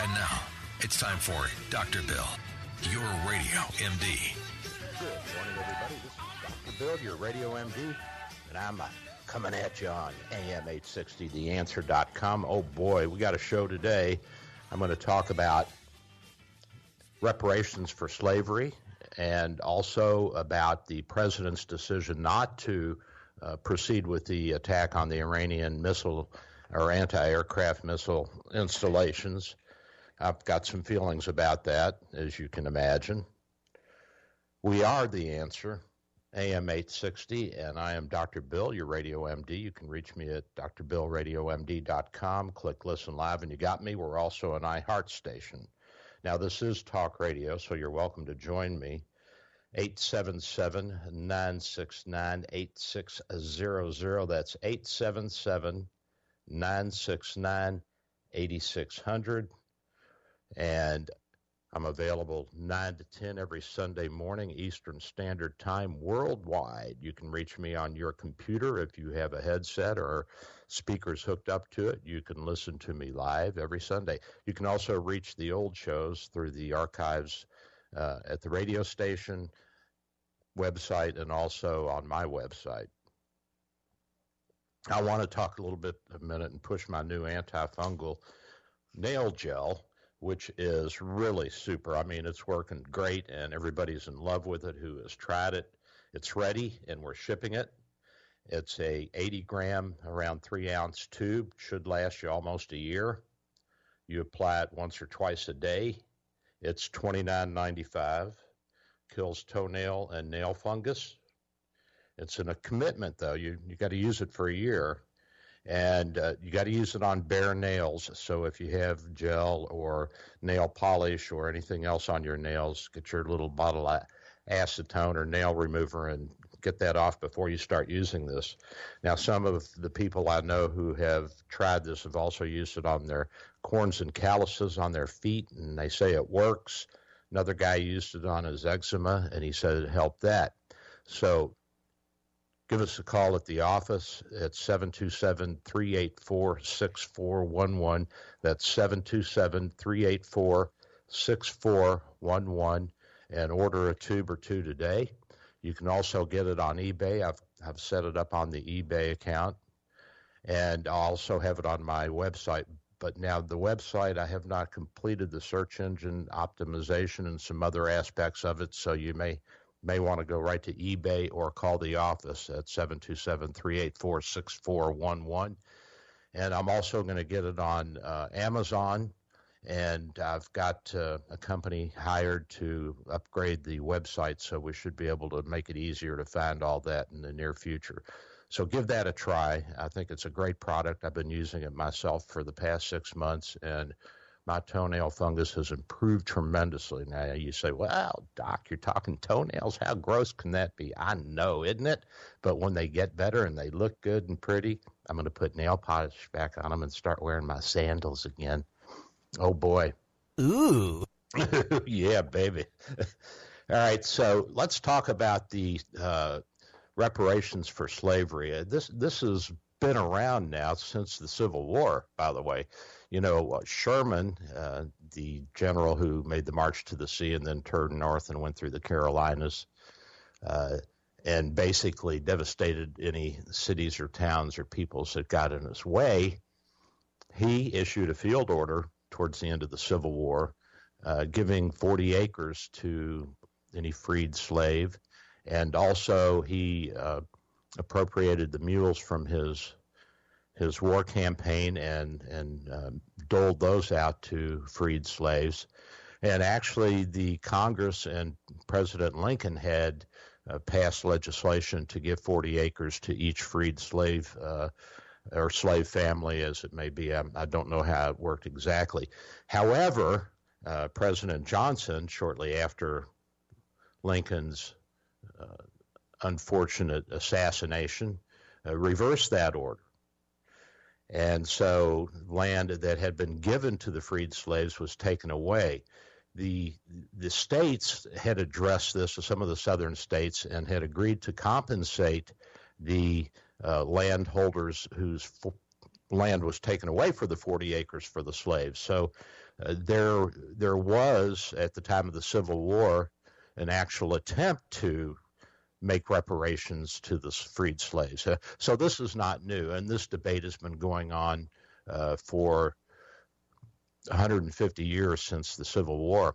And now, it's time for Dr. Bill, your radio MD. Good morning, everybody. This is Dr. Bill, your radio MD, and I'm uh, coming at you on AM 860, theanswer.com. Oh boy, we got a show today. I'm going to talk about reparations for slavery and also about the president's decision not to uh, proceed with the attack on the Iranian missile or anti aircraft missile installations. I've got some feelings about that, as you can imagine. We are the answer, AM 860, and I am Dr. Bill, your radio MD. You can reach me at drbillradiomd.com. Click listen live, and you got me. We're also an iHeart station. Now, this is talk radio, so you're welcome to join me. 877 969 8600. That's 877 969 8600 and I'm available 9 to 10 every Sunday morning, Eastern Standard Time, worldwide. You can reach me on your computer if you have a headset or speakers hooked up to it. You can listen to me live every Sunday. You can also reach the old shows through the archives uh, at the radio station website and also on my website. I want to talk a little bit a minute and push my new antifungal nail gel which is really super. I mean, it's working great, and everybody's in love with it who has tried it. It's ready, and we're shipping it. It's a 80 gram, around three ounce tube. Should last you almost a year. You apply it once or twice a day. It's 29.95. Kills toenail and nail fungus. It's in a commitment though. You you got to use it for a year and uh, you got to use it on bare nails. So if you have gel or nail polish or anything else on your nails, get your little bottle of acetone or nail remover and get that off before you start using this. Now, some of the people I know who have tried this have also used it on their corns and calluses on their feet, and they say it works. Another guy used it on his eczema, and he said it helped that. So give us a call at the office at 727 384 6411. That's 727 384 6411 and order a tube or two today. You can also get it on eBay. I've, I've set it up on the eBay account and I also have it on my website. But now, the website, I have not completed the search engine optimization and some other aspects of it, so you may may want to go right to eBay or call the office at 727 384 6411. And I'm also going to get it on uh, Amazon. And I've got uh, a company hired to upgrade the website, so we should be able to make it easier to find all that in the near future. So give that a try. I think it's a great product. I've been using it myself for the past six months, and my toenail fungus has improved tremendously. Now you say, well, doc, you're talking toenails. How gross can that be? I know, isn't it? But when they get better and they look good and pretty, I'm going to put nail polish back on them and start wearing my sandals again. Oh boy. Ooh. yeah, baby. All right, so let's talk about the uh, reparations for slavery. This this has been around now since the Civil War, by the way you know, uh, Sherman, uh, the general who made the march to the sea and then turned north and went through the Carolinas, uh, and basically devastated any cities or towns or peoples that got in his way, he issued a field order towards the end of the Civil War, uh, giving 40 acres to any freed slave. And also, he uh, appropriated the mules from his his war campaign and and um, doled those out to freed slaves. And actually, the Congress and President Lincoln had uh, passed legislation to give 40 acres to each freed slave uh, or slave family, as it may be. I, I, don't know how it worked exactly. However, uh, President Johnson, shortly after Lincoln's uh, unfortunate assassination, uh, reversed that order. And so land that had been given to the freed slaves was taken away. The, the states had addressed this, some of the southern states, and had agreed to compensate the uh, landholders whose f- land was taken away for the 40 acres for the slaves. So uh, there, there was, at the time of the Civil War, an actual attempt to make reparations to the freed slaves. Uh, so this is not new, and this debate has been going on uh, for 150 years since the Civil War.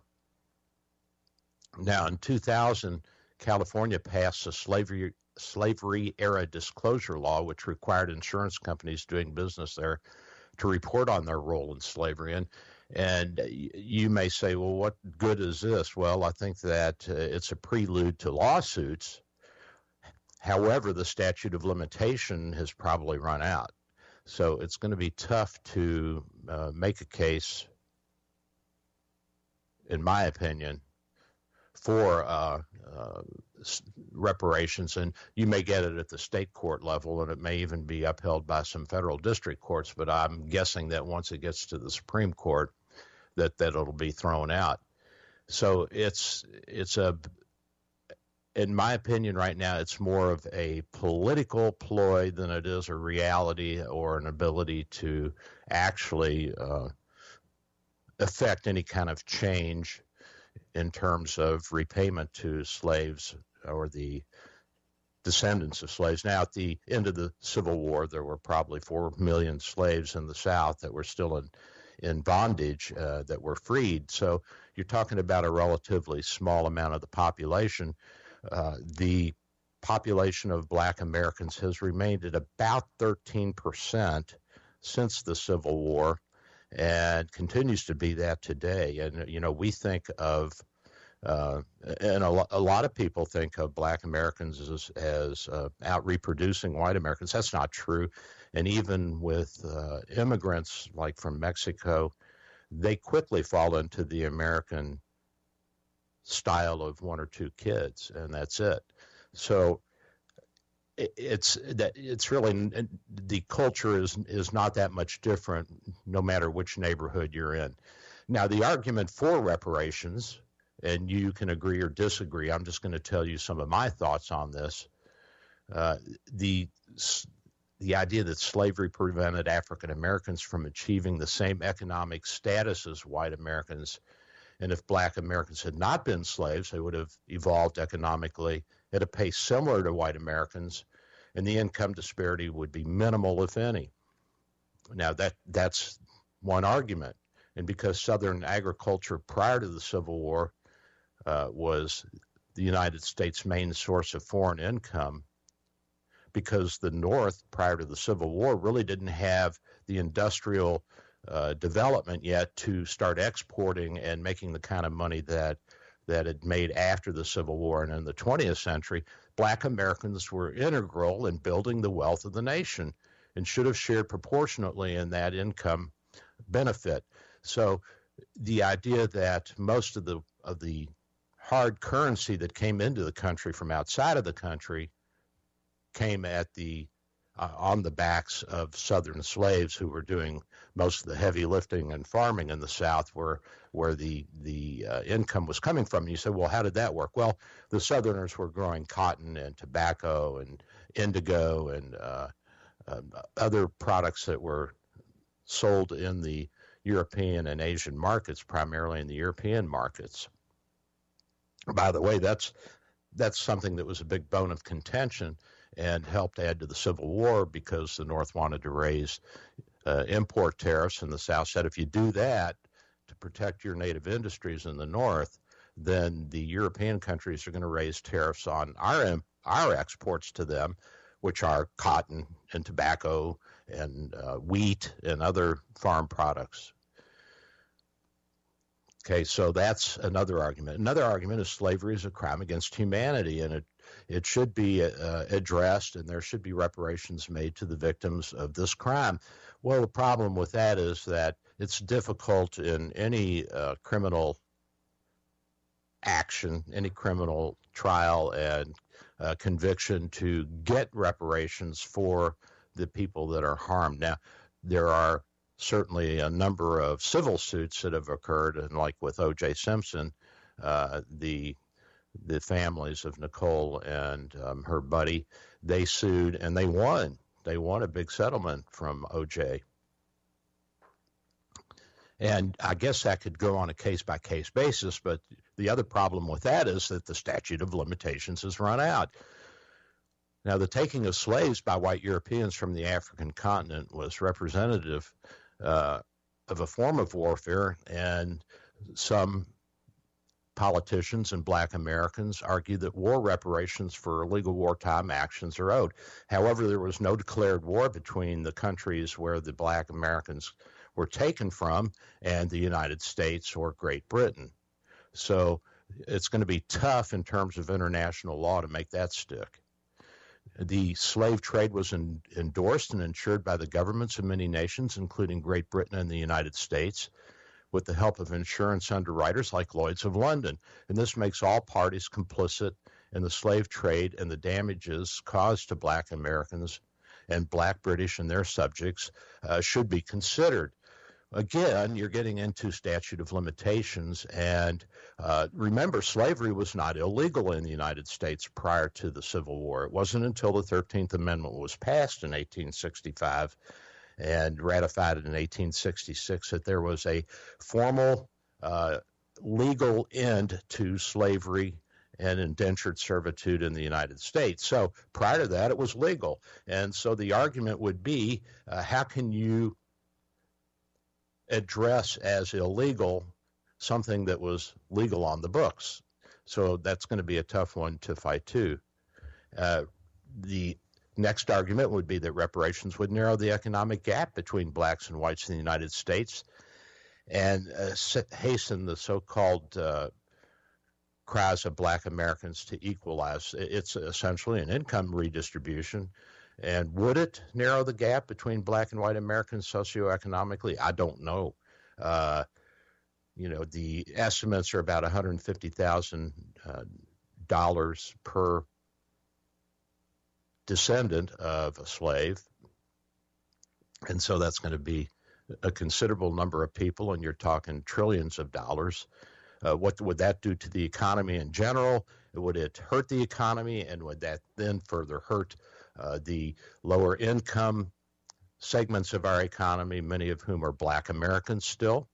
Now, in 2000, California passed a slavery slavery era disclosure law, which required insurance companies doing business there to report on their role in slavery. And and you may say, well, what good is this? Well, I think that uh, it's a prelude to lawsuits However, the statute of limitation has probably run out. So it's going to be tough to uh, make a case, in my opinion, for uh, uh, reparations. And you may get it at the state court level, and it may even be upheld by some federal district courts. But I'm guessing that once it gets to the Supreme Court, that that it'll be thrown out. So it's it's a in my opinion, right now, it's more of a political ploy than it is a reality or an ability to actually uh, affect any kind of change in terms of repayment to slaves or the descendants of slaves. Now, at the end of the Civil War, there were probably four million slaves in the South that were still in in bondage uh, that were freed. So you're talking about a relatively small amount of the population uh, the population of black Americans has remained at about 13% since the Civil War and continues to be that today. And, you know, we think of, uh, and a, a, lot of people think of black Americans as, as uh, out reproducing white Americans. That's not true. And even with uh, immigrants like from Mexico, they quickly fall into the American style of one or two kids, and that's it. So it's that it's really the culture is is not that much different no matter which neighborhood you're in. Now the argument for reparations, and you can agree or disagree. I'm just going to tell you some of my thoughts on this. Uh, the the idea that slavery prevented African Americans from achieving the same economic status as white Americans and if black Americans had not been slaves, they would have evolved economically at a pace similar to white Americans, and the income disparity would be minimal, if any. Now, that, that's one argument. And because Southern agriculture prior to the Civil War uh, was the United States' main source of foreign income, because the North prior to the Civil War really didn't have the industrial uh, development yet to start exporting and making the kind of money that that it made after the Civil War and in the 20th century, black Americans were integral in building the wealth of the nation and should have shared proportionately in that income benefit. So the idea that most of the of the hard currency that came into the country from outside of the country came at the uh, on the backs of Southern slaves who were doing most of the heavy lifting and farming in the South, where where the the uh, income was coming from. And you said, well, how did that work? Well, the Southerners were growing cotton and tobacco and indigo and uh, uh, other products that were sold in the European and Asian markets, primarily in the European markets. By the way, that's that's something that was a big bone of contention and helped add to the Civil War because the North wanted to raise uh, import tariffs, and the South said if you do that to protect your native industries in the North, then the European countries are going to raise tariffs on our our exports to them, which are cotton and tobacco and uh, wheat and other farm products. Okay, so that's another argument. Another argument is slavery is a crime against humanity, and it it should be uh, addressed, and there should be reparations made to the victims of this crime. Well, the problem with that is that it's difficult in any uh, criminal action, any criminal trial and uh, conviction to get reparations for the people that are harmed. Now, there are certainly a number of civil suits that have occurred, and like with O.J. Simpson, uh, the the families of Nicole and um, her buddy, they sued and they won. They won a big settlement from O.J. And I guess that could go on a case by case basis, but the other problem with that is that the statute of limitations has run out. Now, the taking of slaves by white Europeans from the African continent was representative uh, of a form of warfare, and some politicians and black Americans argue that war reparations for illegal wartime actions are owed. However, there was no declared war between the countries where the black Americans were taken from and the United States or Great Britain. So it's going to be tough in terms of international law to make that stick. The slave trade was in, endorsed and insured by the governments of many nations, including Great Britain and the United States, with the help of insurance underwriters like Lloyd's of London. And this makes all parties complicit in the slave trade and the damages caused to black Americans and black British and their subjects uh, should be considered again, you're getting into statute of limitations. And uh, remember, slavery was not illegal in the United States prior to the Civil War. It wasn't until the 13th Amendment was passed in 1865 and ratified it in 1866 that there was a formal uh, legal end to slavery and indentured servitude in the United States. So prior to that, it was legal. And so the argument would be uh, how can you address as illegal something that was legal on the books. So that's going to be a tough one to fight too. Uh, the next argument would be that reparations would narrow the economic gap between blacks and whites in the United States and uh, hasten the so called uh, cries of black Americans to equalize. It's essentially an income redistribution and would it narrow the gap between black and white Americans socioeconomically? I don't know. Uh, you know, the estimates are about $150,000 uh, per descendant of a slave. And so that's going to be a considerable number of people, and you're talking trillions of dollars. Uh, what would that do to the economy in general? Would it hurt the economy, and would that then further hurt uh, the lower income segments of our economy, many of whom are black Americans still,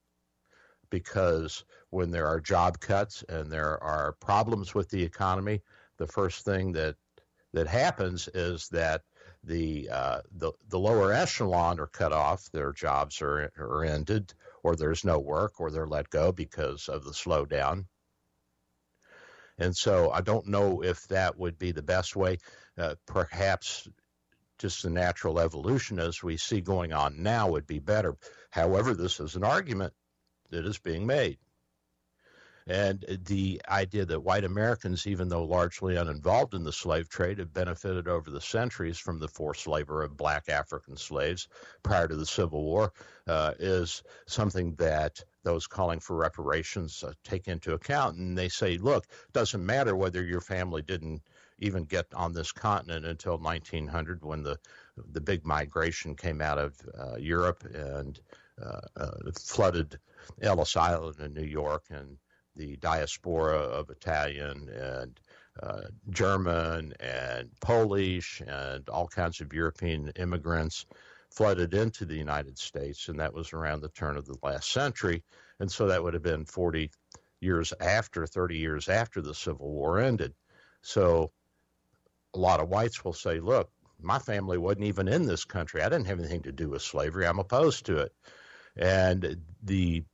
because when there are job cuts and there are problems with the economy, the first thing that that happens is that the uh, the, the lower echelon are cut off, their jobs are, are ended, or there's no work, or they're let go because of the slowdown. And so I don't know if that would be the best way. Uh, perhaps just the natural evolution as we see going on now would be better. However, this is an argument that is being made. And the idea that white Americans, even though largely uninvolved in the slave trade, have benefited over the centuries from the forced labor of black African slaves prior to the Civil War uh, is something that those calling for reparations uh, take into account. And they say, look, it doesn't matter whether your family didn't even get on this continent until 1900 when the the big migration came out of uh, Europe and uh, uh, flooded Ellis Island in New York and the diaspora of Italian and uh, German and Polish and all kinds of European immigrants flooded into the United States, and that was around the turn of the last century. And so that would have been 40 years after, 30 years after the Civil War ended. So a lot of whites will say, look, my family wasn't even in this country. I didn't have anything to do with slavery. I'm opposed to it. And the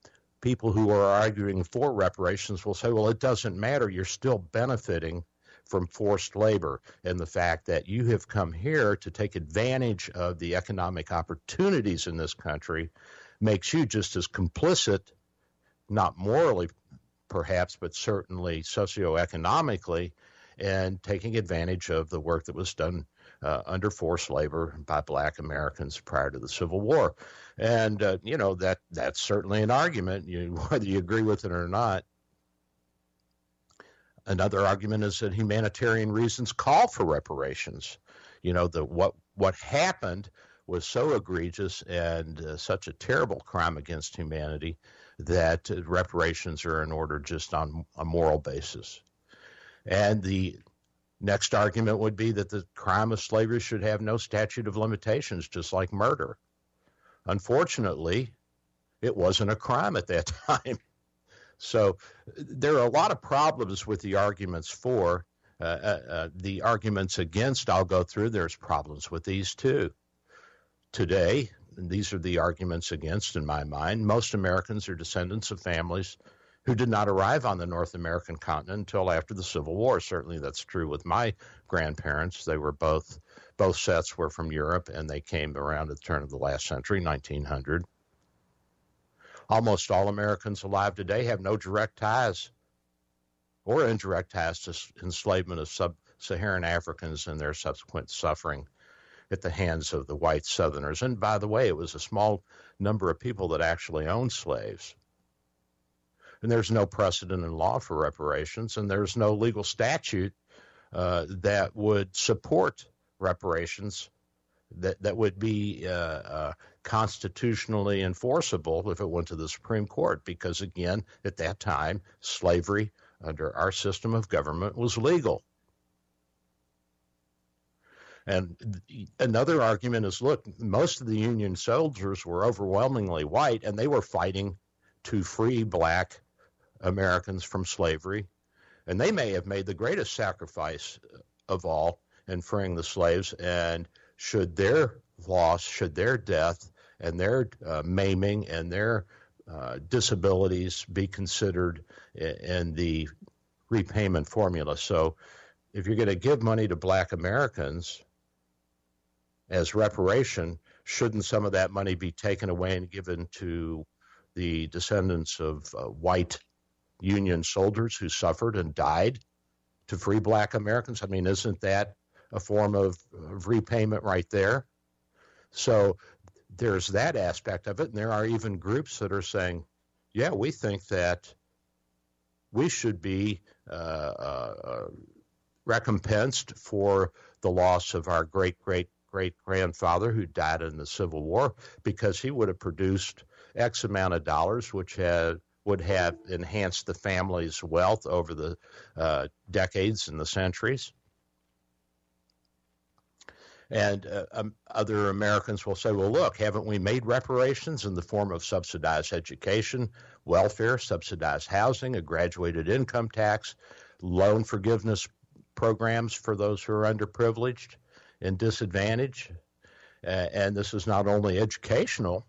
people who are arguing for reparations will say, well, it doesn't matter. You're still benefiting from forced labor and the fact that you have come here to take advantage of the economic opportunities in this country makes you just as complicit, not morally perhaps, but certainly socioeconomically, and taking advantage of the work that was done uh, under forced labor by black Americans prior to the Civil War. And, uh, you know, that that's certainly an argument, you, whether you agree with it or not. Another argument is that humanitarian reasons call for reparations. You know, the what what happened was so egregious and uh, such a terrible crime against humanity that uh, reparations are in order just on a moral basis. And the next argument would be that the crime of slavery should have no statute of limitations, just like murder. Unfortunately, it wasn't a crime at that time. So there are a lot of problems with the arguments for. Uh, uh, uh, the arguments against, I'll go through, there's problems with these too. Today, these are the arguments against, in my mind, most Americans are descendants of families who did not arrive on the North American continent until after the Civil War. Certainly, that's true with my grandparents. They were both both sets were from Europe, and they came around at the turn of the last century, 1900. Almost all Americans alive today have no direct ties or indirect ties to enslavement of sub-Saharan Africans and their subsequent suffering at the hands of the white Southerners. And by the way, it was a small number of people that actually owned slaves and there's no precedent in law for reparations, and there's no legal statute uh, that would support reparations that that would be uh, uh, constitutionally enforceable if it went to the Supreme Court, because again, at that time, slavery under our system of government was legal. And another argument is look, most of the Union soldiers were overwhelmingly white, and they were fighting to free black Americans from slavery, and they may have made the greatest sacrifice of all in freeing the slaves. And should their loss, should their death, and their uh, maiming and their uh, disabilities be considered in, the repayment formula? So, if you're going to give money to Black Americans as reparation, shouldn't some of that money be taken away and given to the descendants of uh, white Union soldiers who suffered and died to free black Americans. I mean, isn't that a form of, of repayment right there? So there's that aspect of it. And there are even groups that are saying, yeah, we think that we should be uh, uh, recompensed for the loss of our great great great grandfather who died in the Civil War because he would have produced X amount of dollars, which had would have enhanced the family's wealth over the uh, decades and the centuries. And uh, um, other Americans will say, well, look, haven't we made reparations in the form of subsidized education, welfare, subsidized housing, a graduated income tax, loan forgiveness programs for those who are underprivileged and disadvantaged? Uh, and this is not only educational,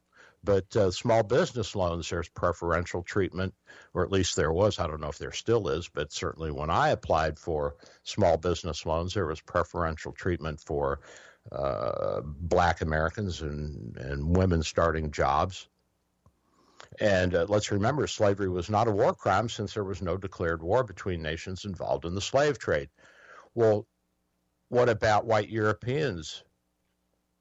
but uh, small business loans, there's preferential treatment, or at least there was. I don't know if there still is, but certainly when I applied for small business loans, there was preferential treatment for uh, black Americans and, and women starting jobs. And uh, let's remember, slavery was not a war crime since there was no declared war between nations involved in the slave trade. Well, what about white Europeans?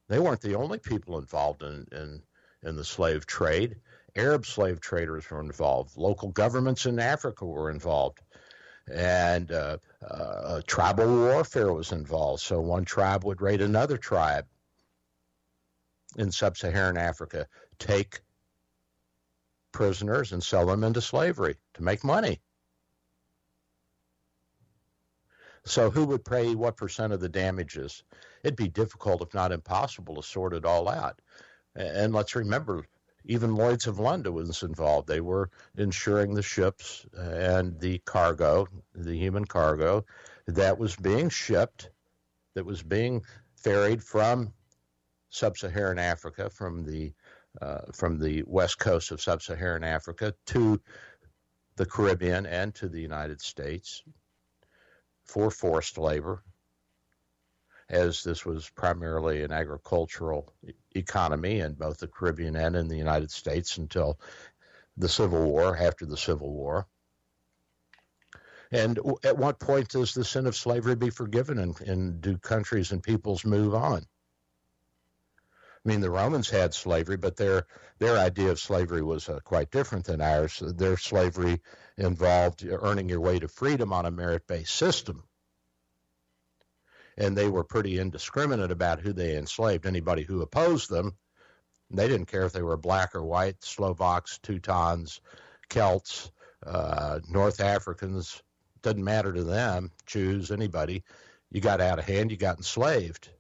They weren't the only people involved in, in in the slave trade. Arab slave traders were involved. Local governments in Africa were involved. And uh, uh, tribal warfare was involved. So one tribe would raid another tribe in sub Saharan Africa, take prisoners and sell them into slavery to make money. So, who would pay what percent of the damages? It'd be difficult, if not impossible, to sort it all out. And let's remember, even Lloyd's of London was involved. They were insuring the ships and the cargo, the human cargo. that was being shipped, that was being ferried from sub-Saharan Africa, from the uh, from the west coast of sub-Saharan Africa to the Caribbean and to the United States for forced labor, as this was primarily an agricultural economy in both the Caribbean and in the United States until the Civil War, after the Civil War. And at what point does the sin of slavery be forgiven and, and do countries and peoples move on? I mean, the Romans had slavery, but their their idea of slavery was uh, quite different than ours. Their slavery involved earning your way to freedom on a merit based system. And they were pretty indiscriminate about who they enslaved. Anybody who opposed them, they didn't care if they were black or white, Slovaks, Teutons, Celts, uh, North Africans, doesn't matter to them, Jews, anybody. You got out of hand, you got enslaved.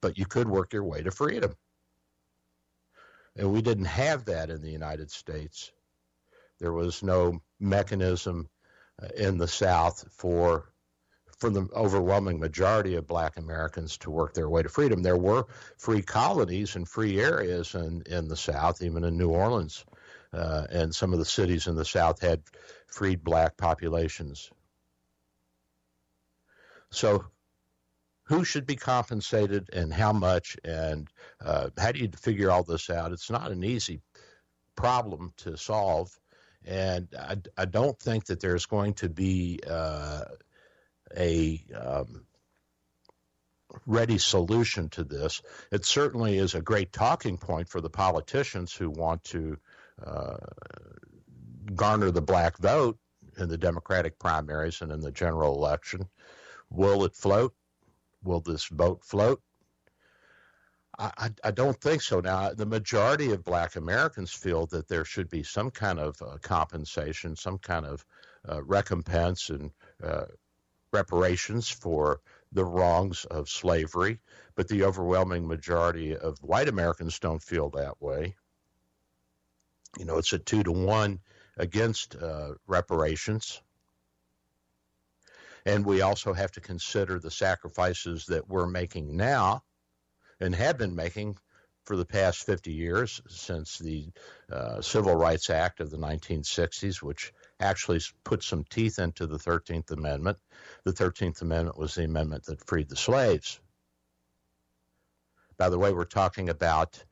But you could work your way to freedom. And we didn't have that in the United States. There was no mechanism uh, in the South for for the overwhelming majority of black Americans to work their way to freedom. There were free colonies and free areas in, in the South, even in New Orleans, uh, and some of the cities in the South had freed black populations. So, who should be compensated and how much, and uh, how do you figure all this out? It's not an easy problem to solve, and I, I don't think that there's going to be uh, a um, ready solution to this. It certainly is a great talking point for the politicians who want to uh, garner the black vote in the Democratic primaries and in the general election. Will it float? Will this vote float? I, I, don't think so. Now, the majority of black Americans feel that there should be some kind of uh, compensation, some kind of uh, recompense and uh, reparations for the wrongs of slavery, but the overwhelming majority of white Americans don't feel that way. You know, it's a two to one against uh, reparations. And we also have to consider the sacrifices that we're making now and have been making for the past 50 years since the uh, Civil Rights Act of the 1960s, which actually put some teeth into the 13th Amendment. The 13th Amendment was the amendment that freed the slaves. By the way, we're talking about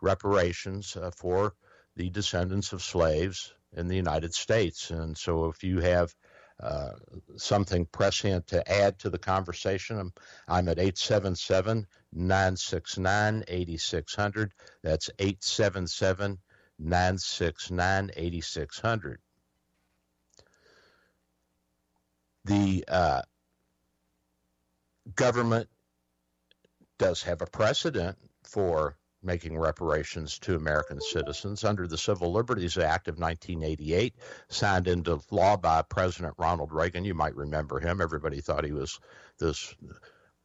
reparations uh, for the descendants of slaves in the United States. And so if you have uh, something prescient to add to the conversation, I'm, I'm at 877 969 8600. That's 877 969 8600. The uh, government does have a precedent for making reparations to American citizens under the Civil Liberties Act of 1988, signed into law by President Ronald Reagan. You might remember him. Everybody thought he was this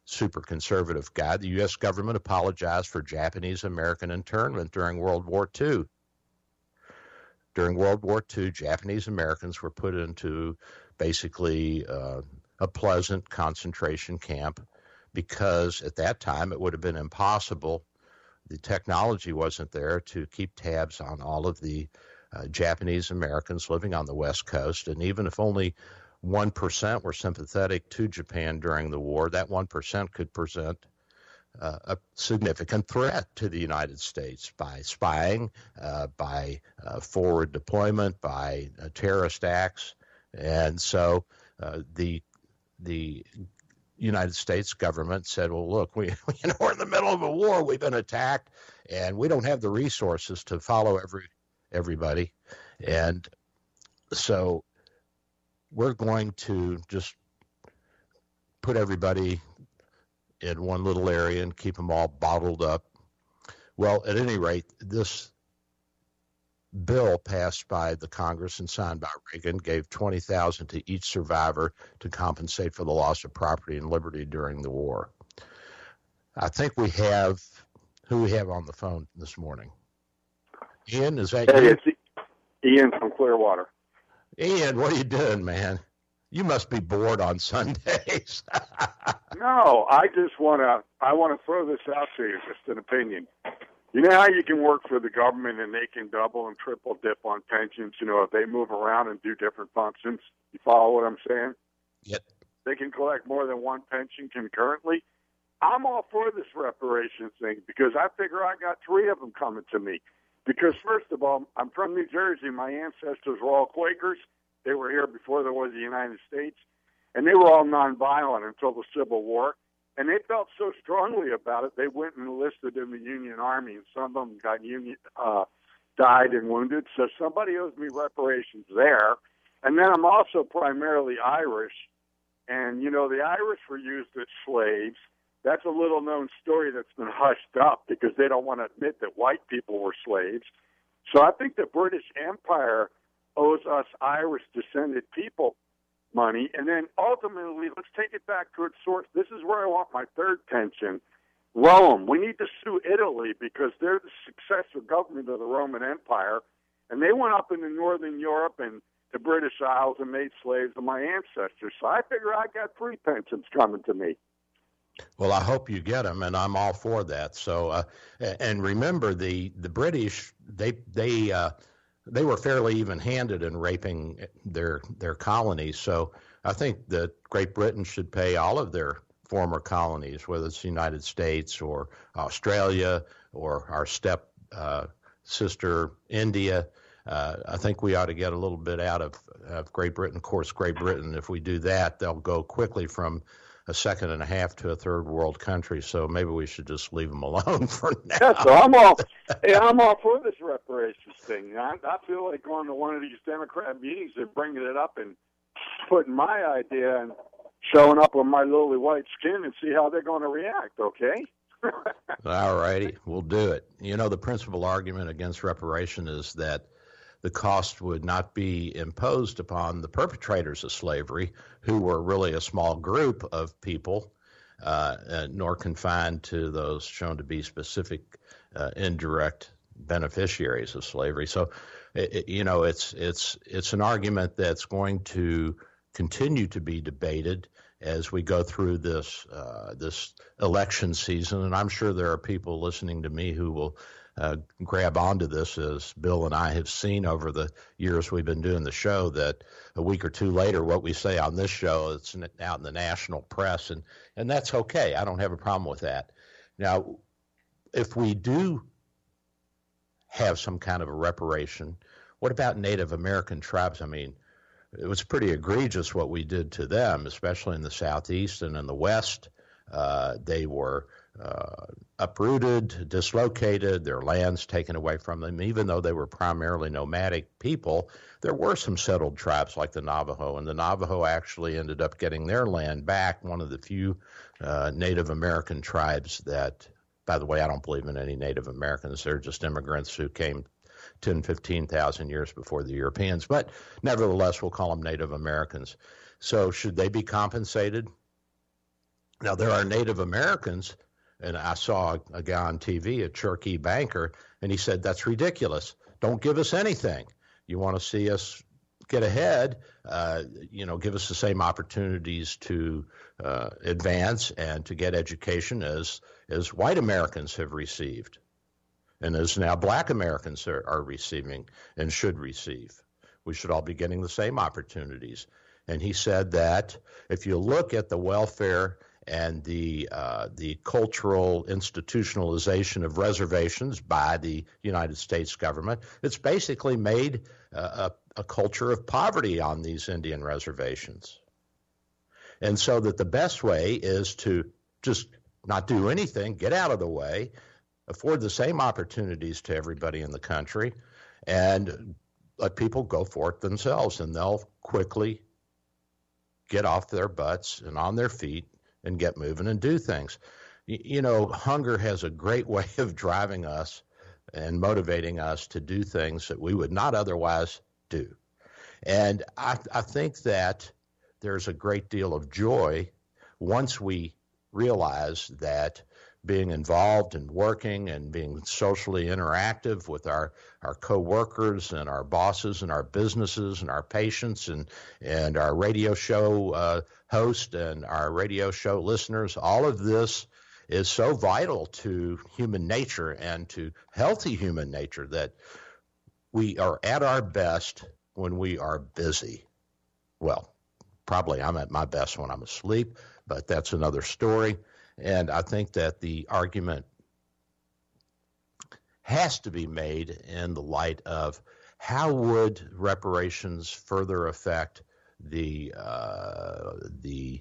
super conservative guy. The U.S. government apologized for Japanese American internment during World War II. During World War II, Japanese Americans were put into basically uh, a pleasant concentration camp because at that time it would have been impossible the technology wasn't there to keep tabs on all of the uh, Japanese Americans living on the West Coast. And even if only 1% were sympathetic to Japan during the war, that 1% could present uh, a significant threat to the United States by spying, uh, by uh, forward deployment, by uh, terrorist acts. And so uh, the the United States government said, "Well, look, we you know we're in the middle of a war. We've been attacked, and we don't have the resources to follow every everybody, and so we're going to just put everybody in one little area and keep them all bottled up." Well, at any rate, this bill passed by the Congress and signed by Reagan gave 20,000 to each survivor to compensate for the loss of property and liberty during the war. I think we have who we have on the phone this morning. Ian, is that hey, you? It's Ian from Clearwater. Ian, what are you doing, man? you must be bored on Sundays. no, I just want to. I want to throw this out to you, just an opinion. You know how you can work for the government and they can double and triple dip on pensions. You know if they move around and do different functions. You follow what I'm saying? Yep. They can collect more than one pension concurrently. I'm all for this reparations thing because I figure I got three of them coming to me. Because first of all, I'm from New Jersey. My ancestors were all Quakers. They were here before there was the United States, and they were all nonviolent until the Civil War. And they felt so strongly about it, they went and enlisted in the Union Army, and some of them got Union uh, died and wounded. So somebody owes me reparations there. And then I'm also primarily Irish, and you know the Irish were used as slaves that's a little known story that's been hushed up because they don't want to admit that white people were slaves. So I think the British Empire owes us Irish descended people money. And then ultimately, let's take it back to its source. This is where I want my third tension. Rome. We need to sue Italy because they're the successor government of the Roman Empire. And they went up into northern Europe and the British Isles and made slaves of my ancestors. So I figure I got three pensions coming to me. Well, I hope you get them, and I'm all for that. So, uh, and remember, the the British they they uh, they were fairly even-handed in raping their their colonies. So, I think that Great Britain should pay all of their former colonies, whether it's the United States or Australia or our step uh, sister India. Uh, I think we ought to get a little bit out of, of Great Britain. Of course, Great Britain, if we do that, they'll go quickly from a second and a half to a third world country. So maybe we should just leave them alone for now. Yeah, so I'm all, yeah, I'm all for this reparations thing. I, I feel like going to one of these Democrat meetings and bringing it up and putting my idea and showing up with my lily white skin and see how they're going to react. Okay. all righty, we'll do it. You know, the principal argument against reparation is that the cost would not be imposed upon the perpetrators of slavery, who were really a small group of people, uh, nor confined to those shown to be specific uh, indirect beneficiaries of slavery. So, it, you know, it's it's it's an argument that's going to continue to be debated as we go through this uh, this election season, and I'm sure there are people listening to me who will uh, grab onto this as Bill and I have seen over the years we've been doing the show that a week or two later, what we say on this show is out in the national press, and, and that's okay. I don't have a problem with that. Now, if we do have some kind of a reparation, what about Native American tribes? I mean, it was pretty egregious what we did to them, especially in the Southeast and in the West. Uh, they were uh, uprooted, dislocated, their lands taken away from them. Even though they were primarily nomadic people, there were some settled tribes like the Navajo, and the Navajo actually ended up getting their land back. One of the few uh, Native American tribes that, by the way, I don't believe in any Native Americans. They're just immigrants who came 10, 15,000 years before the Europeans. But nevertheless, we'll call them Native Americans. So, should they be compensated? Now, there are Native Americans and I saw a guy on TV, a Cherokee banker, and he said, That's ridiculous. Don't give us anything. You want to see us get ahead, uh, you know, give us the same opportunities to uh, advance and to get education as, as white Americans have received and as now black Americans are, are receiving and should receive. We should all be getting the same opportunities. And he said that if you look at the welfare and the uh, the cultural institutionalization of reservations by the United States government. It's basically made uh, a, a culture of poverty on these Indian reservations, and so that the best way is to just not do anything, get out of the way, afford the same opportunities to everybody in the country, and let people go for it themselves, and they'll quickly get off their butts and on their feet and get moving and do things. You know, hunger has a great way of driving us and motivating us to do things that we would not otherwise do. And I, I think that there's a great deal of joy once we realize that being involved and working and being socially interactive with our, our coworkers and our bosses and our businesses and our patients and, and our radio show uh, host and our radio show listeners. All of this is so vital to human nature and to healthy human nature that we are at our best when we are busy. Well, probably I'm at my best when I'm asleep, but that's another story. And I think that the argument has to be made in the light of how would reparations further affect the uh, the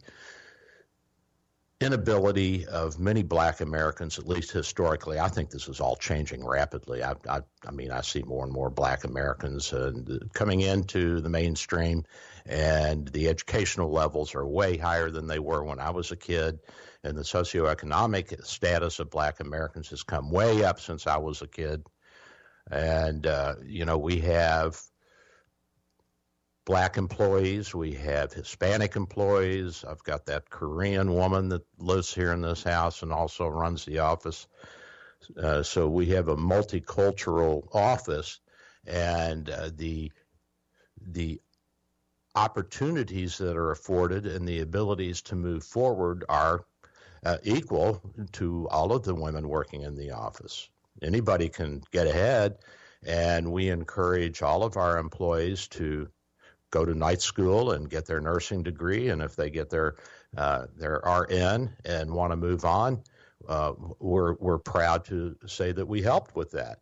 inability of many black Americans, at least historically, I think this is all changing rapidly. I, I, I mean, I see more and more black Americans uh, coming into the mainstream, and the educational levels are way higher than they were when I was a kid. And the socioeconomic status of black Americans has come way up since I was a kid. And, uh, you know, we have black employees, we have Hispanic employees. I've got that Korean woman that lives here in this house and also runs the office. Uh, so we have a multicultural office, and uh, the the opportunities that are afforded and the abilities to move forward are uh, equal to all of the women working in the office. Anybody can get ahead, and we encourage all of our employees to go to night school and get their nursing degree, and if they get their uh, their RN and want to move on, uh, we're we're proud to say that we helped with that,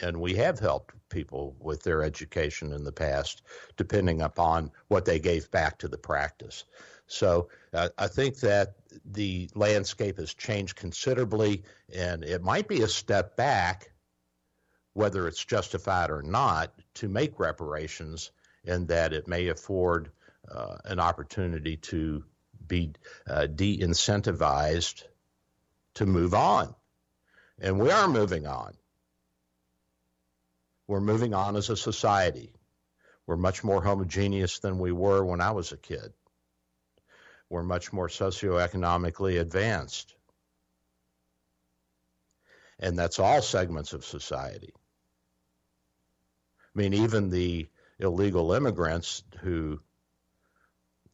and we have helped people with their education in the past, depending upon what they gave back to the practice. So uh, I think that the landscape has changed considerably, and it might be a step back, whether it's justified or not, to make reparations in that it may afford uh, an opportunity to be uh, de incentivized to move on. And we are moving on. We're moving on as a society. We're much more homogeneous than we were when I was a kid. We're much more socioeconomically advanced. And that's all segments of society. I mean, even the illegal immigrants who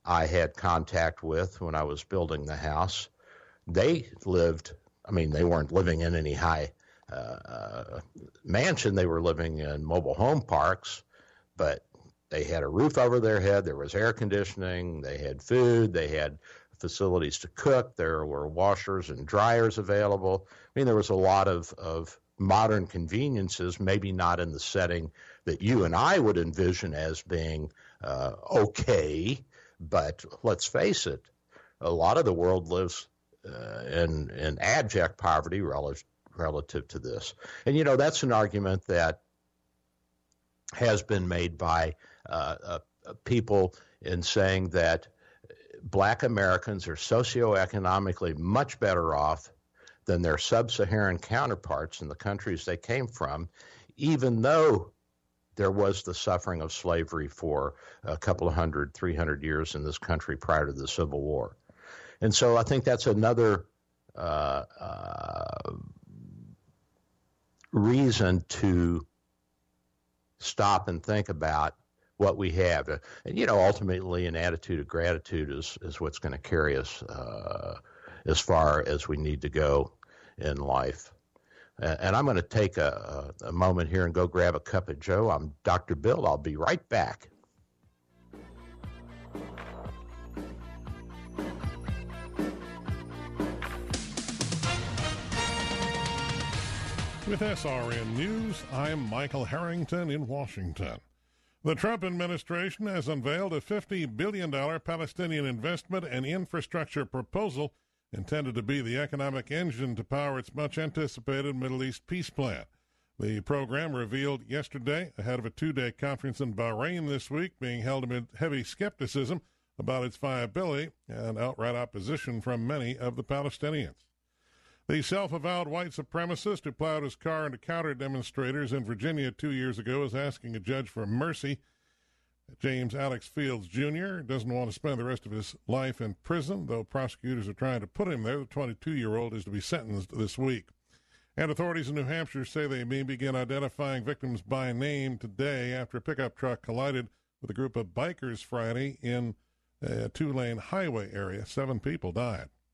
I had contact with when I was building the house, they lived, I mean, they weren't living in any high uh, uh, mansion, they were living in mobile home parks, but they had a roof over their head, there was air conditioning, they had food, they had facilities to cook, there were washers and dryers available. I mean, there was a lot of, of modern conveniences, maybe not in the setting that you and I would envision as being uh, okay. But let's face it, a lot of the world lives uh, in, in abject poverty relative, relative to this. And, you know, that's an argument that has been made by people in saying that black Americans are socioeconomically much better off than their sub Saharan counterparts in the countries they came from, even though there was the suffering of slavery for a couple of hundred, three hundred years in this country prior to the Civil War. And so I think that's another uh, uh, reason to stop and think about what we have. And, you know, ultimately, an attitude of gratitude is, is what's going to carry us uh, as far as we need to go in life. And I'm going to take a, a, moment here and go grab a cup of Joe. I'm Dr. Bill. I'll be right back. With SRN News, I'm Michael Harrington in Washington. The Trump administration has unveiled a $50 billion Palestinian investment and infrastructure proposal intended to be the economic engine to power its much anticipated Middle East peace plan. The program revealed yesterday ahead of a two day conference in Bahrain this week being held amid heavy skepticism about its viability and outright opposition from many of the Palestinians. The self avowed white supremacist who plowed his car into counter demonstrators in Virginia two years ago is asking a judge for mercy James Alex Fields Jr. doesn't want to spend the rest of his life in prison, though prosecutors are trying to put him there. The 22 year old is to be sentenced this week. And authorities in New Hampshire say they may begin identifying victims by name today after a pickup truck collided with a group of bikers Friday in uh, a two lane highway area. Seven people died.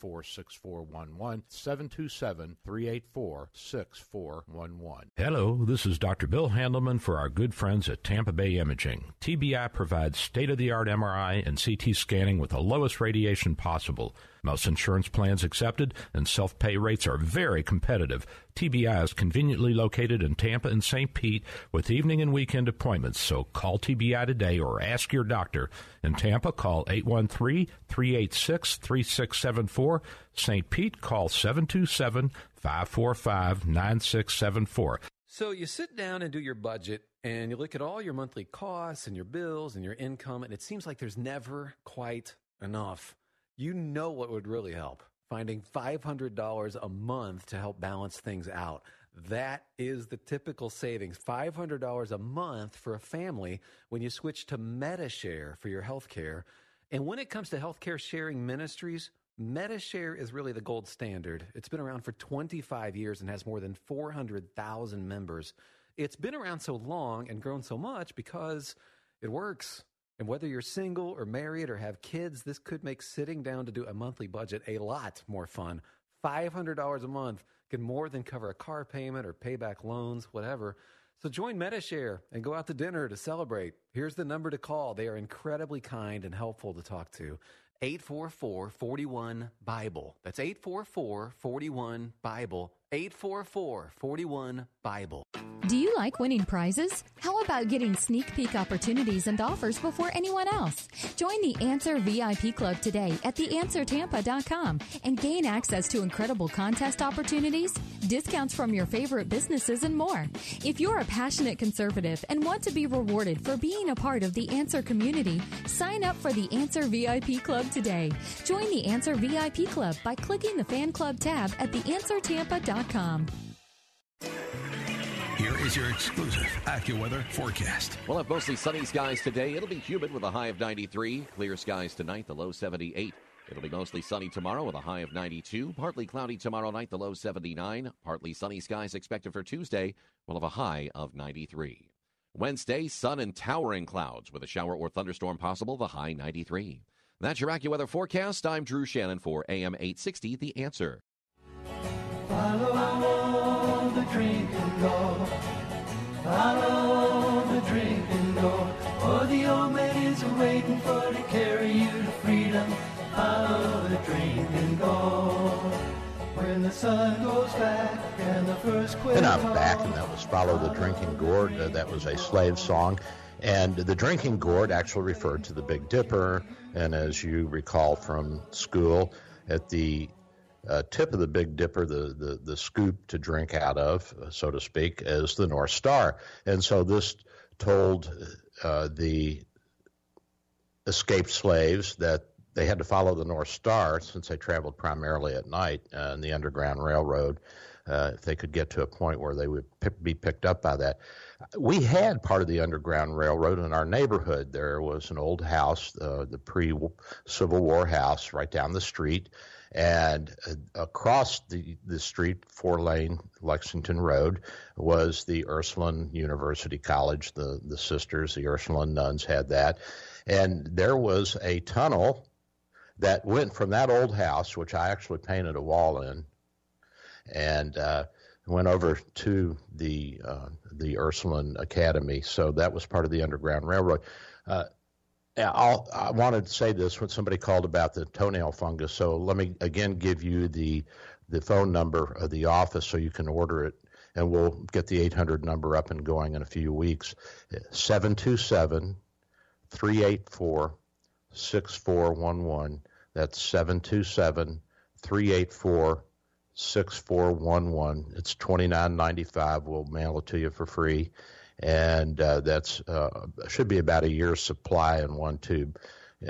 384 6411. 727 384 6411. Hello, this is Dr. Bill Handelman for our good friends at Tampa Bay Imaging. TBI provides state of the art MRI and CT scanning with the lowest radiation possible. Most insurance plans accepted and self pay rates are very competitive. TBI is conveniently located in Tampa and St. Pete with evening and weekend appointments, so call TBI today or ask your doctor. In Tampa, call 813 386 3674. St. Pete, call 727 545 9674. So you sit down and do your budget and you look at all your monthly costs and your bills and your income, and it seems like there's never quite enough you know what would really help finding $500 a month to help balance things out. That is the typical savings $500 a month for a family when you switch to Medi-Share for your health care. And when it comes to healthcare sharing ministries, Medi-Share is really the gold standard. It's been around for 25 years and has more than 400,000 members. It's been around so long and grown so much because it works. And whether you're single or married or have kids, this could make sitting down to do a monthly budget a lot more fun. $500 a month can more than cover a car payment or pay back loans, whatever. So join Medi-Share and go out to dinner to celebrate. Here's the number to call. They are incredibly kind and helpful to talk to. 844 41 Bible. That's 844 41 Bible. 844 41 Bible. Do you like winning prizes? How about getting sneak peek opportunities and offers before anyone else? Join the Answer VIP Club today at theanswertampa.com and gain access to incredible contest opportunities, discounts from your favorite businesses, and more. If you're a passionate conservative and want to be rewarded for being a part of the Answer community, sign up for the Answer VIP Club today. Join the Answer VIP Club by clicking the Fan Club tab at theanswertampa.com. Here is your exclusive AccuWeather forecast. We'll have mostly sunny skies today. It'll be humid with a high of 93. Clear skies tonight, the low 78. It'll be mostly sunny tomorrow with a high of 92. Partly cloudy tomorrow night, the low 79. Partly sunny skies expected for Tuesday. We'll have a high of 93. Wednesday, sun and towering clouds with a shower or thunderstorm possible, the high 93. That's your AccuWeather forecast. I'm Drew Shannon for AM 860, The Answer. Follow the drinking gourd. Follow the drinking gourd. For the old man is waiting for to carry you to freedom. Follow the drinking gourd. When the sun goes back and the first And I'm back, and that was Follow the Drinking Gourd. Uh, that was a slave song. And the drinking gourd actually referred to the Big Dipper. And as you recall from school, at the uh, tip of the Big Dipper, the, the, the scoop to drink out of, so to speak, is the North Star. And so this told uh, the escaped slaves that they had to follow the North Star since they traveled primarily at night uh, in the Underground Railroad. Uh, if they could get to a point where they would p- be picked up by that. We had part of the Underground Railroad in our neighborhood. There was an old house, uh, the pre Civil War house, right down the street and uh, across the, the street, four lane Lexington Road, was the Ursuline University College. The, the sisters, the Ursuline nuns, had that. And there was a tunnel that went from that old house, which I actually painted a wall in, and uh, went over to the uh, the Ursuline Academy. So that was part of the Underground Railroad. Uh, I'll, I wanted to say this when somebody called about the toenail fungus. So let me again give you the the phone number of the office so you can order it, and we'll get the 800 number up and going in a few weeks. 727 384 6411. That's 727 384 6411. It's 29.95. We'll mail it to you for free. And uh, that's uh, should be about a year's supply in one tube.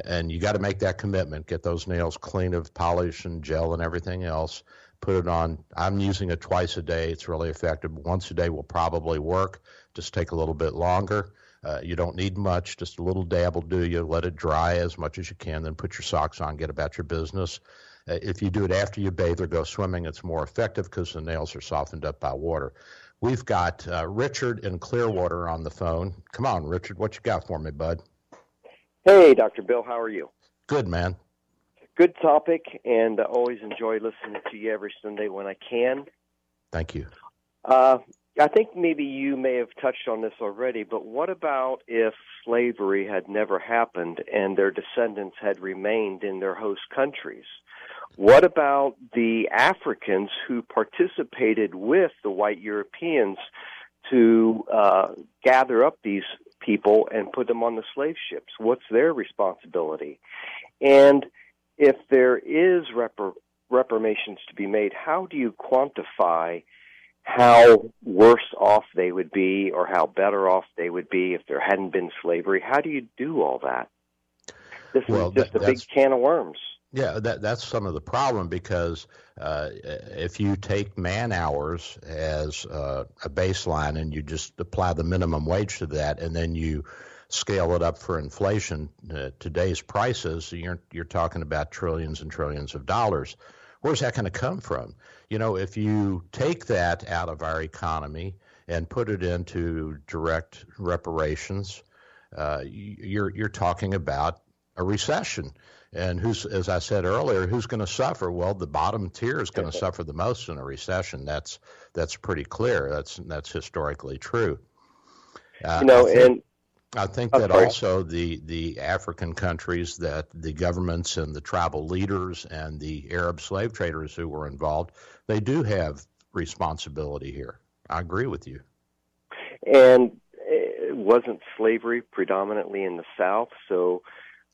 And you got to make that commitment. Get those nails clean of polish and gel and everything else. Put it on. I'm using it twice a day. It's really effective. Once a day will probably work. Just take a little bit longer. Uh, you don't need much, just a little dab will do you. Let it dry as much as you can, then put your socks on, get about your business. Uh, if you do it after you bathe or go swimming, it's more effective because the nails are softened up by water. We've got uh, Richard in Clearwater on the phone. Come on, Richard, what you got for me, bud? Hey, Dr. Bill, how are you? Good, man. Good topic, and I always enjoy listening to you every Sunday when I can. Thank you. Uh, I think maybe you may have touched on this already, but what about if slavery had never happened and their descendants had remained in their host countries? What about the Africans who participated with the white Europeans to uh, gather up these people and put them on the slave ships? What's their responsibility? And if there is repar- reparations to be made, how do you quantify? how worse off they would be or how better off they would be if there hadn't been slavery. How do you do all that? This well, is just that, a big can of worms. Yeah, that that's some of the problem because uh, if you take man hours as uh, a baseline and you just apply the minimum wage to that, and then you scale it up for inflation, uh, today's prices, you're you're talking about trillions and trillions of dollars. Where's that going to come from? You know, if you take that out of our economy and put it into direct reparations, uh, you're you're talking about a recession. And who's, as I said earlier, who's going to suffer? Well, the bottom tier is going to suffer the most in a recession. That's that's pretty clear. That's that's historically true. Uh, you know, think, and I think that also the the African countries that the governments and the tribal leaders and the Arab slave traders who were involved, they do have responsibility here. I agree with you. And it wasn't slavery predominantly in the South, so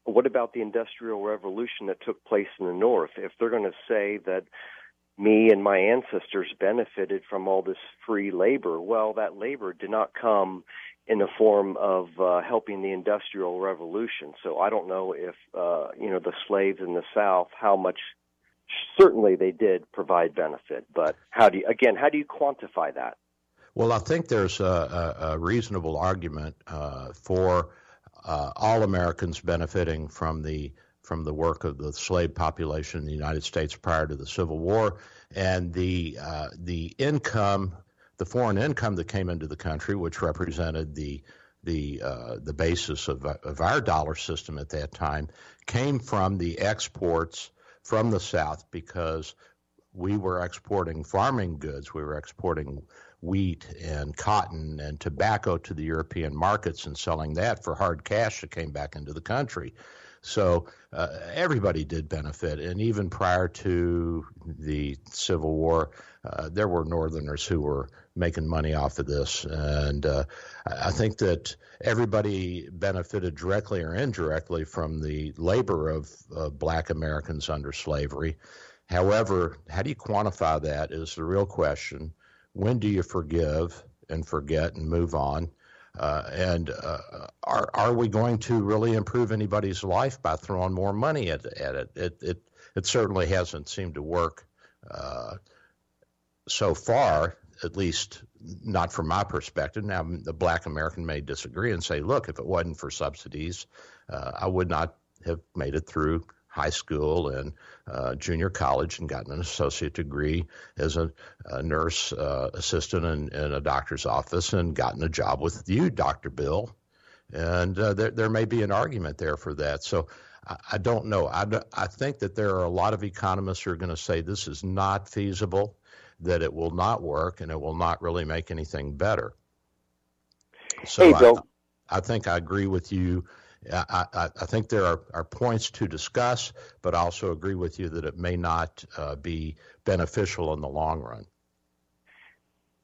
what about the Industrial Revolution that took place in the North? If they're going to say that me and my ancestors benefited from all this free labor, well, that labor did not come in the form of uh, helping the Industrial Revolution. So I don't know if uh, you know the slaves in the South how much. Certainly, they did provide benefit, but how do you again? How do you quantify that? Well, I think there's a, a, a reasonable argument uh, for uh, all Americans benefiting from the from the work of the slave population in the United States prior to the Civil War, and the uh, the income, the foreign income that came into the country, which represented the the uh, the basis of, of our dollar system at that time, came from the exports from the South because we were exporting farming goods, we were exporting wheat and cotton and tobacco to the European markets and selling that for hard cash that came back into the country. So uh, everybody did benefit. And even prior to the Civil War, uh, there were Northerners who were making money off of this. And uh, I think that everybody benefited directly or indirectly from the labor of, of black Americans under slavery. However, how do you quantify that is the real question when do you forgive and forget and move on? Uh, and uh, are are we going to really improve anybody's life by throwing more money at, at it? It it it certainly hasn't seemed to work uh, so far, at least not from my perspective. Now, the Black American may disagree and say, "Look, if it wasn't for subsidies, uh, I would not have made it through high school and uh, junior college and gotten an associate degree as a, a nurse uh, assistant in, in, a doctor's office and gotten a job with you, Dr. Bill. And uh, there, there may be an argument there for that. So I, I don't know. I, I think that there are a lot of economists who are going to say this is not feasible, that it will not work, and it will not really make anything better. So hey, Bill. I, I think I agree with you I, I, I, think there are, are points to discuss, but I also agree with you that it may not uh, be beneficial in the long run.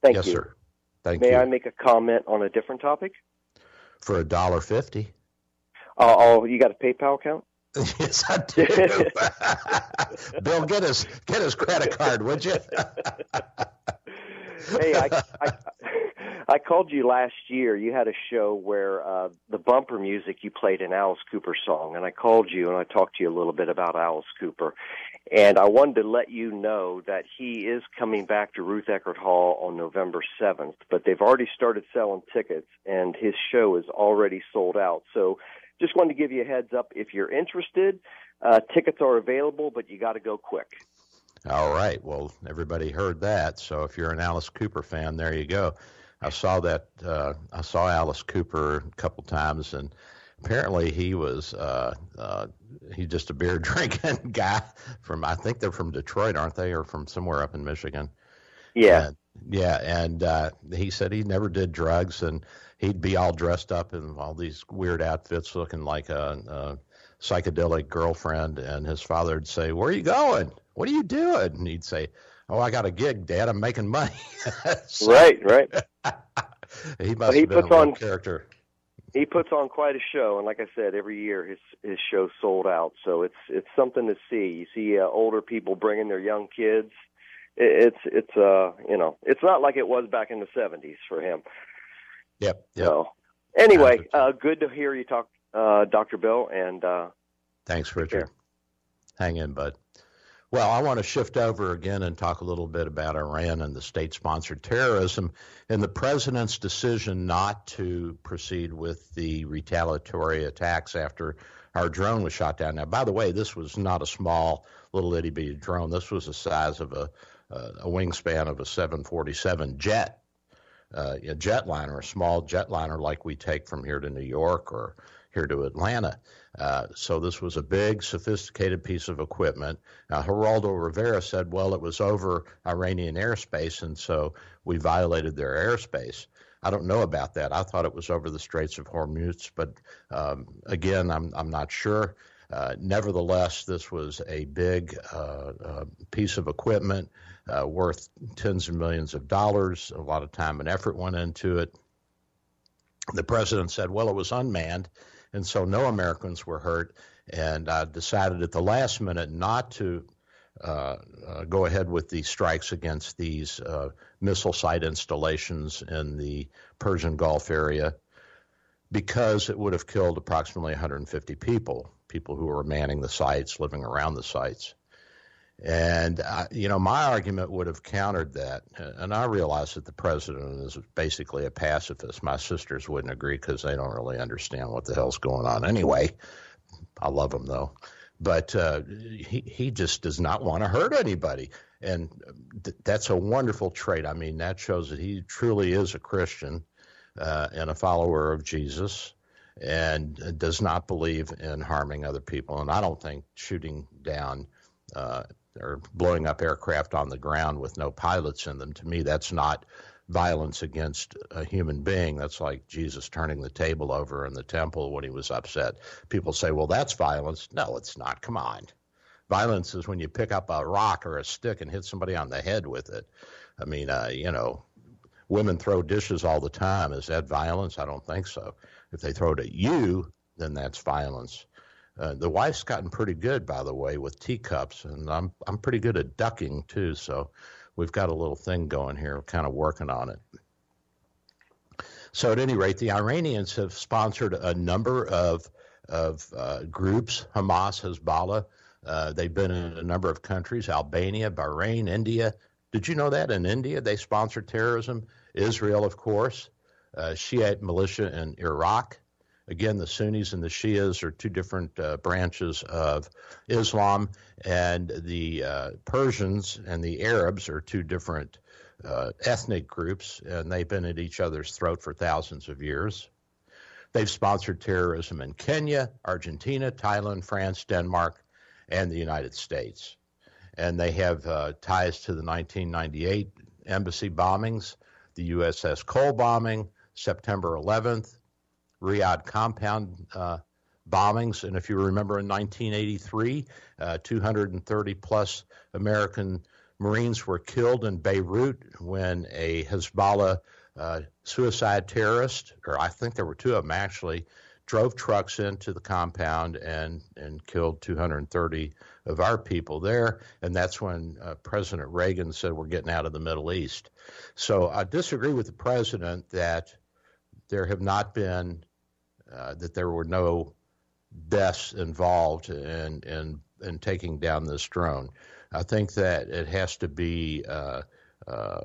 Thank you. yes, you. sir. Thank you. may you. I make a comment on a different topic? For a dollar fifty. Oh, oh you got a PayPal account? yes, I do. Bill, get his get his credit card, would you? hey, I, I I called you last year. You had a show where uh, the bumper music you played an Alice Cooper song, and I called you and I talked to you a little bit about Alice Cooper. And I wanted to let you know that he is coming back to Ruth Eckerd Hall on November 7th, but they've already started selling tickets, and his show is already sold out. So just wanted to give you a heads up. If you're interested, uh, tickets are available, but you got to go quick. All right. Well, everybody heard that. So if you're an Alice Cooper fan, there you go. I saw that. Uh, I saw Alice Cooper a couple times, and apparently he was uh, uh, he's just a beer drinking guy from I think they're from Detroit, aren't they, or from somewhere up in Michigan? Yeah, and, yeah, and uh, he said he never did drugs, and he'd be all dressed up in all these weird outfits, looking like a, a psychedelic girlfriend, and his father'd say, "Where are you going? What are you doing?" And he'd say. Oh, I got a gig, Dad. I'm making money. so, right, right. he must he puts a on character he puts on quite a show, and like I said, every year his his show sold out. So it's it's something to see. You see uh, older people bringing their young kids. It, it's it's uh you know it's not like it was back in the seventies for him. Yep. yep. So anyway, uh, good to hear you talk, uh, Doctor Bill, and uh, thanks, Richard. Hang in, bud. Well, I want to shift over again and talk a little bit about Iran and the state sponsored terrorism and the president's decision not to proceed with the retaliatory attacks after our drone was shot down. Now, by the way, this was not a small little itty bitty drone. This was the size of a, a wingspan of a 747 jet, uh, a jetliner, a small jetliner like we take from here to New York or here to Atlanta. Uh, so this was a big, sophisticated piece of equipment. Geraldo Rivera said, well, it was over Iranian airspace, and so we violated their airspace. I don't know about that. I thought it was over the Straits of Hormuz, but um, again, I'm I'm not sure. Uh, nevertheless, this was a big uh, uh, piece of equipment uh, worth tens of millions of dollars. A lot of time and effort went into it. The president said, "Well, it was unmanned." And so no Americans were hurt. And I decided at the last minute not to uh, uh, go ahead with the strikes against these uh, missile site installations in the Persian Gulf area because it would have killed approximately 150 people, people who were manning the sites, living around the sites. And, uh, you know, my argument would have countered that. And I realize that the president is basically a pacifist. My sisters wouldn't agree because they don't really understand what the hell's going on anyway. I love him, though. But uh, he, he just does not want to hurt anybody. And th- that's a wonderful trait. I mean, that shows that he truly is a Christian uh, and a follower of Jesus and does not believe in harming other people. And I don't think shooting down uh, or blowing up aircraft on the ground with no pilots in them. To me, that's not violence against a human being. That's like Jesus turning the table over in the temple when he was upset. People say, well, that's violence. No, it's not. Come on. Violence is when you pick up a rock or a stick and hit somebody on the head with it. I mean, uh, you know, women throw dishes all the time. Is that violence? I don't think so. If they throw it at you, then that's violence. Uh, the wife's gotten pretty good, by the way, with teacups, and I'm I'm pretty good at ducking too. So we've got a little thing going here, kind of working on it. So at any rate, the Iranians have sponsored a number of of uh, groups, Hamas, Hezbollah. Uh, they've been in a number of countries: Albania, Bahrain, India. Did you know that in India they sponsor terrorism? Israel, of course, uh, Shiite militia in Iraq. Again, the Sunnis and the Shias are two different uh, branches of Islam, and the uh, Persians and the Arabs are two different uh, ethnic groups, and they've been at each other's throat for thousands of years. They've sponsored terrorism in Kenya, Argentina, Thailand, France, Denmark, and the United States. And they have uh, ties to the 1998 embassy bombings, the USS Cole bombing, September 11th, Riyadh compound uh, bombings. And if you remember in 1983, uh, 230 plus American Marines were killed in Beirut when a Hezbollah uh, suicide terrorist, or I think there were two of them actually, drove trucks into the compound and and killed 230 of our people there. And that's when uh, President Reagan said we're getting out of the Middle East. So I disagree with the president that there have not been uh, that there were no deaths involved in in in taking down this drone. I think that it has to be uh, uh,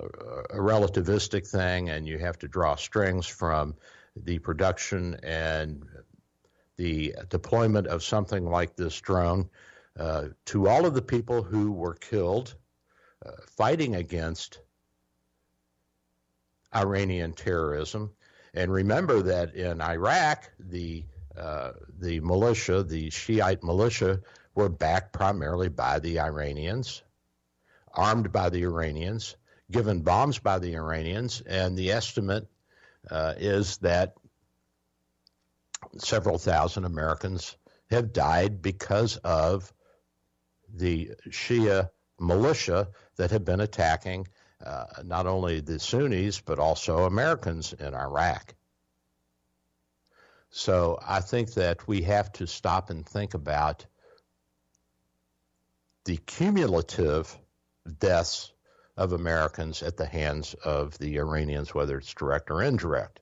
a relativistic thing, and you have to draw strings from the production and the deployment of something like this drone uh, to all of the people who were killed uh, fighting against Iranian terrorism. And remember that in Iraq, the uh, the militia, the Shiite militia, were backed primarily by the Iranians, armed by the Iranians, given bombs by the Iranians, and the estimate uh, is that several thousand Americans have died because of the Shia militia that have been attacking uh, not only the Sunnis but also Americans in Iraq. So I think that we have to stop and think about the cumulative deaths of Americans at the hands of the Iranians, whether it's direct or indirect.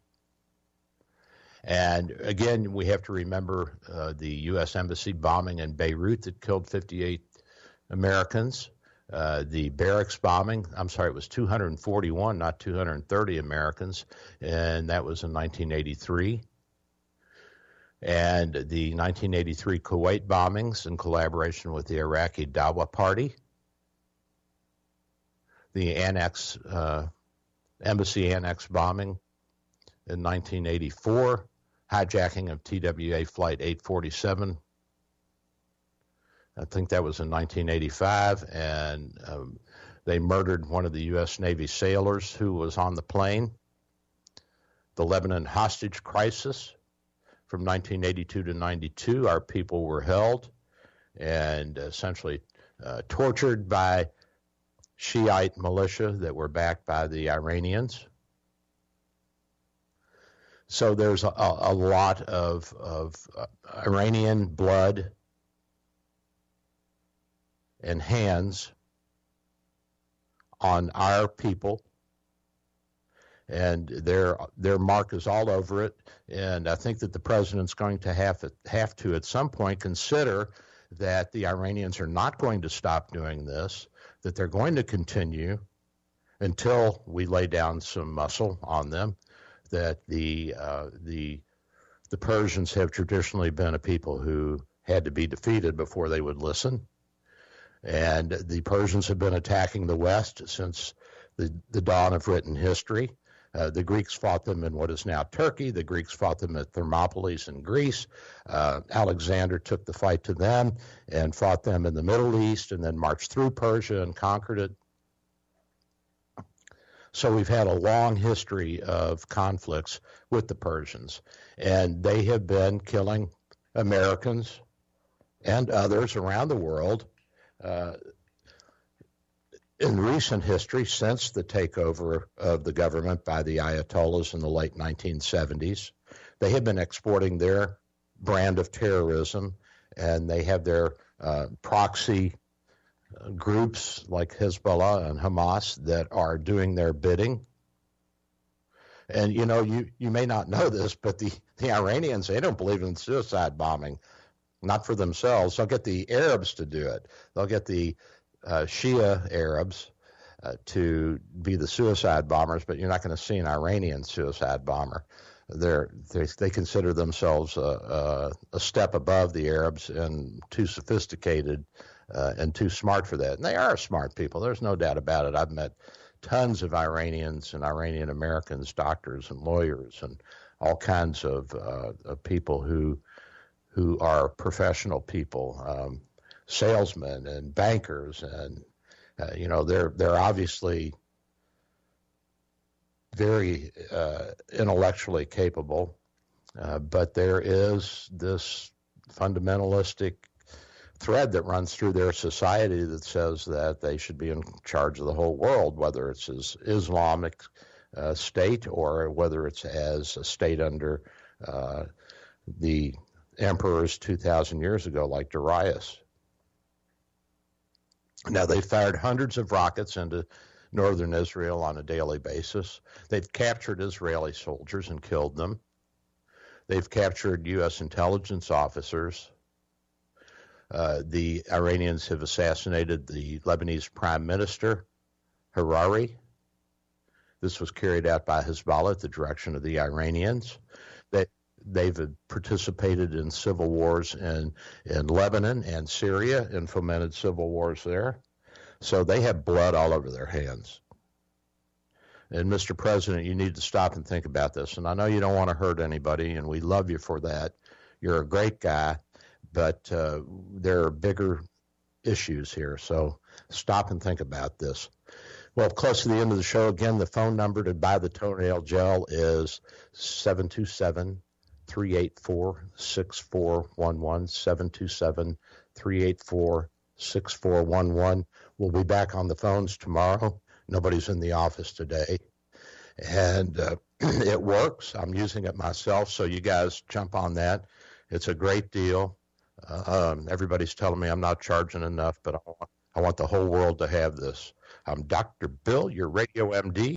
And again, we have to remember uh, the U.S. Embassy bombing in Beirut that killed 58 Americans. Uh, the barracks bombing, I'm sorry, it was 241, not 230 Americans, and that was in 1983. And the 1983 Kuwait bombings in collaboration with the Iraqi Dawa Party. The annex, uh, embassy annex bombing in 1984 hijacking of TWA Flight 847. I think that was in 1985, and um, they murdered one of the U.S. Navy sailors who was on the plane. The Lebanon hostage crisis from 1982 to 92, our people were held and essentially uh, tortured by Shiite militia that were backed by the Iranians. So there's a, a lot of, of uh, Iranian blood and hands on our people and their their mark is all over it. And I think that the president's going to have to, have to at some point consider that the Iranians are not going to stop doing this, that they're going to continue until we lay down some muscle on them, that the uh, the the Persians have traditionally been a people who had to be defeated before they would listen, and the Persians have been attacking the West since the, the dawn of written history. Uh, the Greeks fought them in what is now Turkey. The Greeks fought them at Thermopylae in Greece. Uh, Alexander took the fight to them and fought them in the Middle East and then marched through Persia and conquered it. So we've had a long history of conflicts with the Persians, and they have been killing Americans and others around the world. Uh, in recent history, since the takeover of the government by the Ayatollahs in the late 1970s, they have been exporting their brand of terrorism, and they have their uh, proxy groups like Hezbollah and Hamas that are doing their bidding. And you know, you, you may not know this, but the, the Iranians they don't believe in suicide bombing, not for themselves. They'll get the Arabs to do it. They'll get the uh, Shia Arabs uh, to be the suicide bombers, but you're not going to see an Iranian suicide bomber. They're, they they consider themselves a, a, a step above the Arabs and too sophisticated uh, and too smart for that. And they are smart people. There's no doubt about it. I've met tons of Iranians and Iranian Americans, doctors and lawyers, and all kinds of, uh, of people who who are professional people, um, salesmen and bankers, and uh, you know they're they're obviously very uh, intellectually capable, uh, but there is this fundamentalistic thread that runs through their society that says that they should be in charge of the whole world, whether it's as Islamic uh, state or whether it's as a state under uh, the emperors 2,000 years ago, like Darius. Now, they fired hundreds of rockets into northern Israel on a daily basis. They've captured Israeli soldiers and killed them. They've captured U.S. intelligence officers. Uh, the Iranians have assassinated the Lebanese prime minister, Hariri. This was carried out by Hezbollah at the direction of the Iranians. They, they've participated in civil wars in, in Lebanon and Syria and fomented civil wars there. So they have blood all over their hands. And Mr. President, you need to stop and think about this. And I know you don't want to hurt anybody, and we love you for that. You're a great guy, but uh, there are bigger issues here. So stop and think about this. Well, close to the end of the show, again, the phone number to buy the toenail gel is 727 384 6411. 727 384 6411. We'll be back on the phones tomorrow. Nobody's in the office today. And uh, it works. I'm using it myself, so you guys jump on that. It's a great deal. Uh, um, everybody's telling me I'm not charging enough, but I want, I want the whole world to have this. I'm Dr. Bill, your radio MD.